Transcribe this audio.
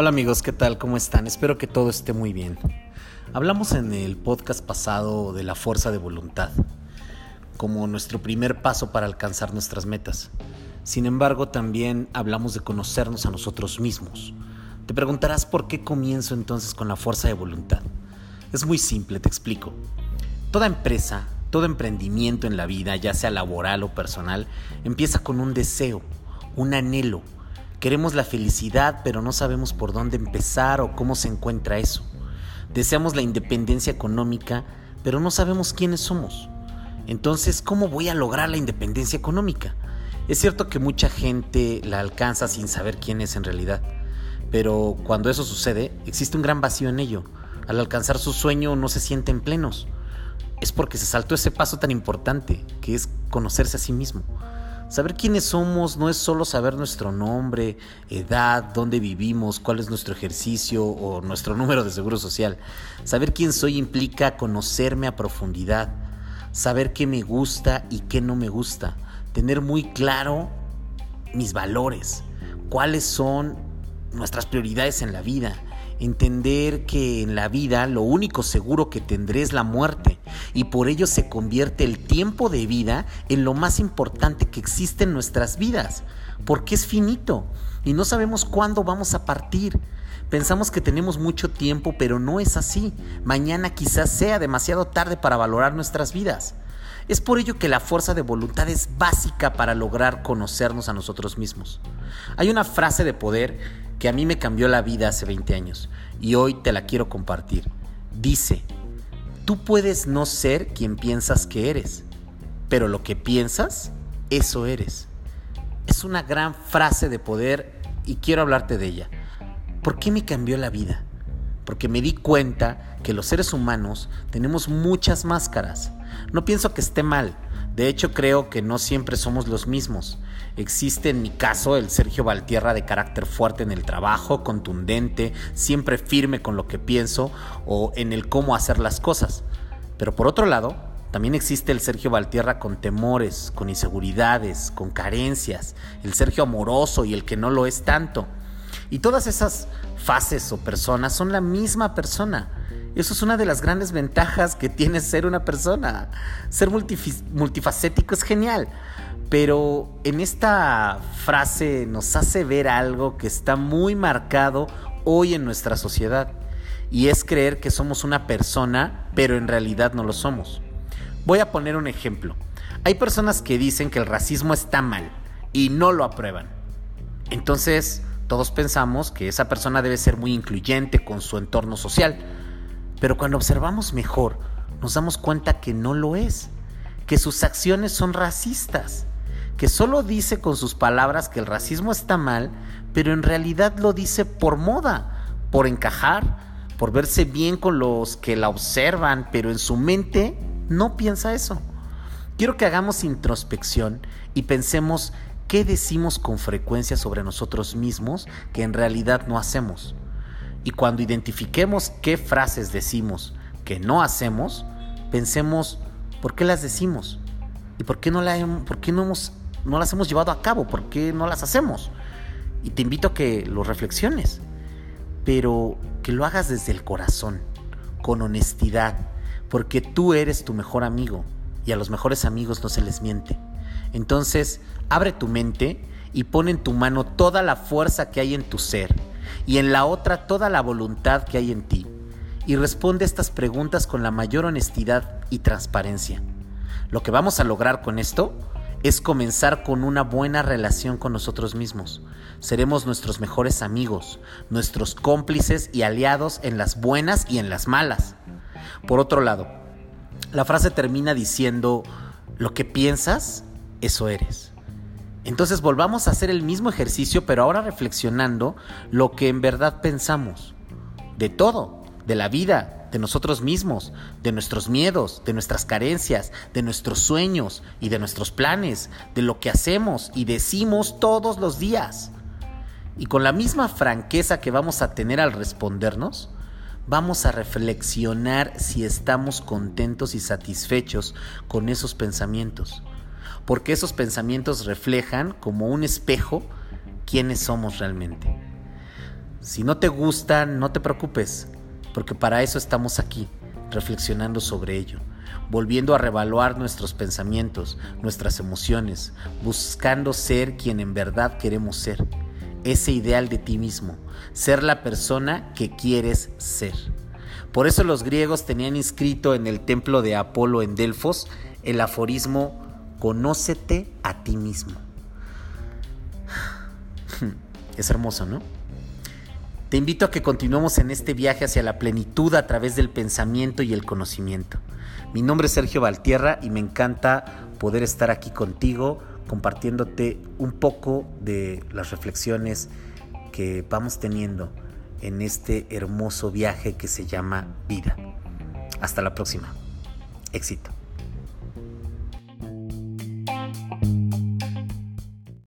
Hola amigos, ¿qué tal? ¿Cómo están? Espero que todo esté muy bien. Hablamos en el podcast pasado de la fuerza de voluntad, como nuestro primer paso para alcanzar nuestras metas. Sin embargo, también hablamos de conocernos a nosotros mismos. Te preguntarás por qué comienzo entonces con la fuerza de voluntad. Es muy simple, te explico. Toda empresa, todo emprendimiento en la vida, ya sea laboral o personal, empieza con un deseo, un anhelo. Queremos la felicidad, pero no sabemos por dónde empezar o cómo se encuentra eso. Deseamos la independencia económica, pero no sabemos quiénes somos. Entonces, ¿cómo voy a lograr la independencia económica? Es cierto que mucha gente la alcanza sin saber quién es en realidad, pero cuando eso sucede, existe un gran vacío en ello. Al alcanzar su sueño no se sienten plenos es porque se saltó ese paso tan importante, que es conocerse a sí mismo. Saber quiénes somos no es solo saber nuestro nombre, edad, dónde vivimos, cuál es nuestro ejercicio o nuestro número de seguro social. Saber quién soy implica conocerme a profundidad, saber qué me gusta y qué no me gusta, tener muy claro mis valores, cuáles son nuestras prioridades en la vida, entender que en la vida lo único seguro que tendré es la muerte y por ello se convierte el tiempo de vida en lo más importante que existe en nuestras vidas, porque es finito y no sabemos cuándo vamos a partir. Pensamos que tenemos mucho tiempo, pero no es así. Mañana quizás sea demasiado tarde para valorar nuestras vidas. Es por ello que la fuerza de voluntad es básica para lograr conocernos a nosotros mismos. Hay una frase de poder que a mí me cambió la vida hace 20 años y hoy te la quiero compartir. Dice, Tú puedes no ser quien piensas que eres, pero lo que piensas, eso eres. Es una gran frase de poder y quiero hablarte de ella. ¿Por qué me cambió la vida? Porque me di cuenta que los seres humanos tenemos muchas máscaras. No pienso que esté mal, de hecho, creo que no siempre somos los mismos. Existe en mi caso el Sergio Valtierra de carácter fuerte en el trabajo, contundente, siempre firme con lo que pienso o en el cómo hacer las cosas. Pero por otro lado, también existe el Sergio Valtierra con temores, con inseguridades, con carencias, el Sergio amoroso y el que no lo es tanto. Y todas esas fases o personas son la misma persona eso es una de las grandes ventajas que tiene ser una persona. Ser multifacético es genial. Pero en esta frase nos hace ver algo que está muy marcado hoy en nuestra sociedad. Y es creer que somos una persona, pero en realidad no lo somos. Voy a poner un ejemplo. Hay personas que dicen que el racismo está mal y no lo aprueban. Entonces, todos pensamos que esa persona debe ser muy incluyente con su entorno social pero cuando observamos mejor, nos damos cuenta que no lo es, que sus acciones son racistas, que solo dice con sus palabras que el racismo está mal, pero en realidad lo dice por moda, por encajar, por verse bien con los que la observan, pero en su mente no piensa eso. Quiero que hagamos introspección y pensemos qué decimos con frecuencia sobre nosotros mismos que en realidad no hacemos. Y cuando identifiquemos qué frases decimos que no hacemos, pensemos por qué las decimos y por qué no, hemos, no las hemos llevado a cabo, por qué no las hacemos. Y te invito a que lo reflexiones, pero que lo hagas desde el corazón, con honestidad, porque tú eres tu mejor amigo y a los mejores amigos no se les miente. Entonces, abre tu mente y pon en tu mano toda la fuerza que hay en tu ser y en la otra toda la voluntad que hay en ti. Y responde estas preguntas con la mayor honestidad y transparencia. Lo que vamos a lograr con esto es comenzar con una buena relación con nosotros mismos. Seremos nuestros mejores amigos, nuestros cómplices y aliados en las buenas y en las malas. Por otro lado, la frase termina diciendo, lo que piensas, eso eres. Entonces volvamos a hacer el mismo ejercicio, pero ahora reflexionando lo que en verdad pensamos. De todo, de la vida, de nosotros mismos, de nuestros miedos, de nuestras carencias, de nuestros sueños y de nuestros planes, de lo que hacemos y decimos todos los días. Y con la misma franqueza que vamos a tener al respondernos, vamos a reflexionar si estamos contentos y satisfechos con esos pensamientos porque esos pensamientos reflejan como un espejo quiénes somos realmente. Si no te gusta, no te preocupes, porque para eso estamos aquí, reflexionando sobre ello, volviendo a revaluar nuestros pensamientos, nuestras emociones, buscando ser quien en verdad queremos ser, ese ideal de ti mismo, ser la persona que quieres ser. Por eso los griegos tenían inscrito en el templo de Apolo en Delfos el aforismo Conócete a ti mismo. Es hermoso, ¿no? Te invito a que continuemos en este viaje hacia la plenitud a través del pensamiento y el conocimiento. Mi nombre es Sergio Valtierra y me encanta poder estar aquí contigo compartiéndote un poco de las reflexiones que vamos teniendo en este hermoso viaje que se llama vida. Hasta la próxima. Éxito.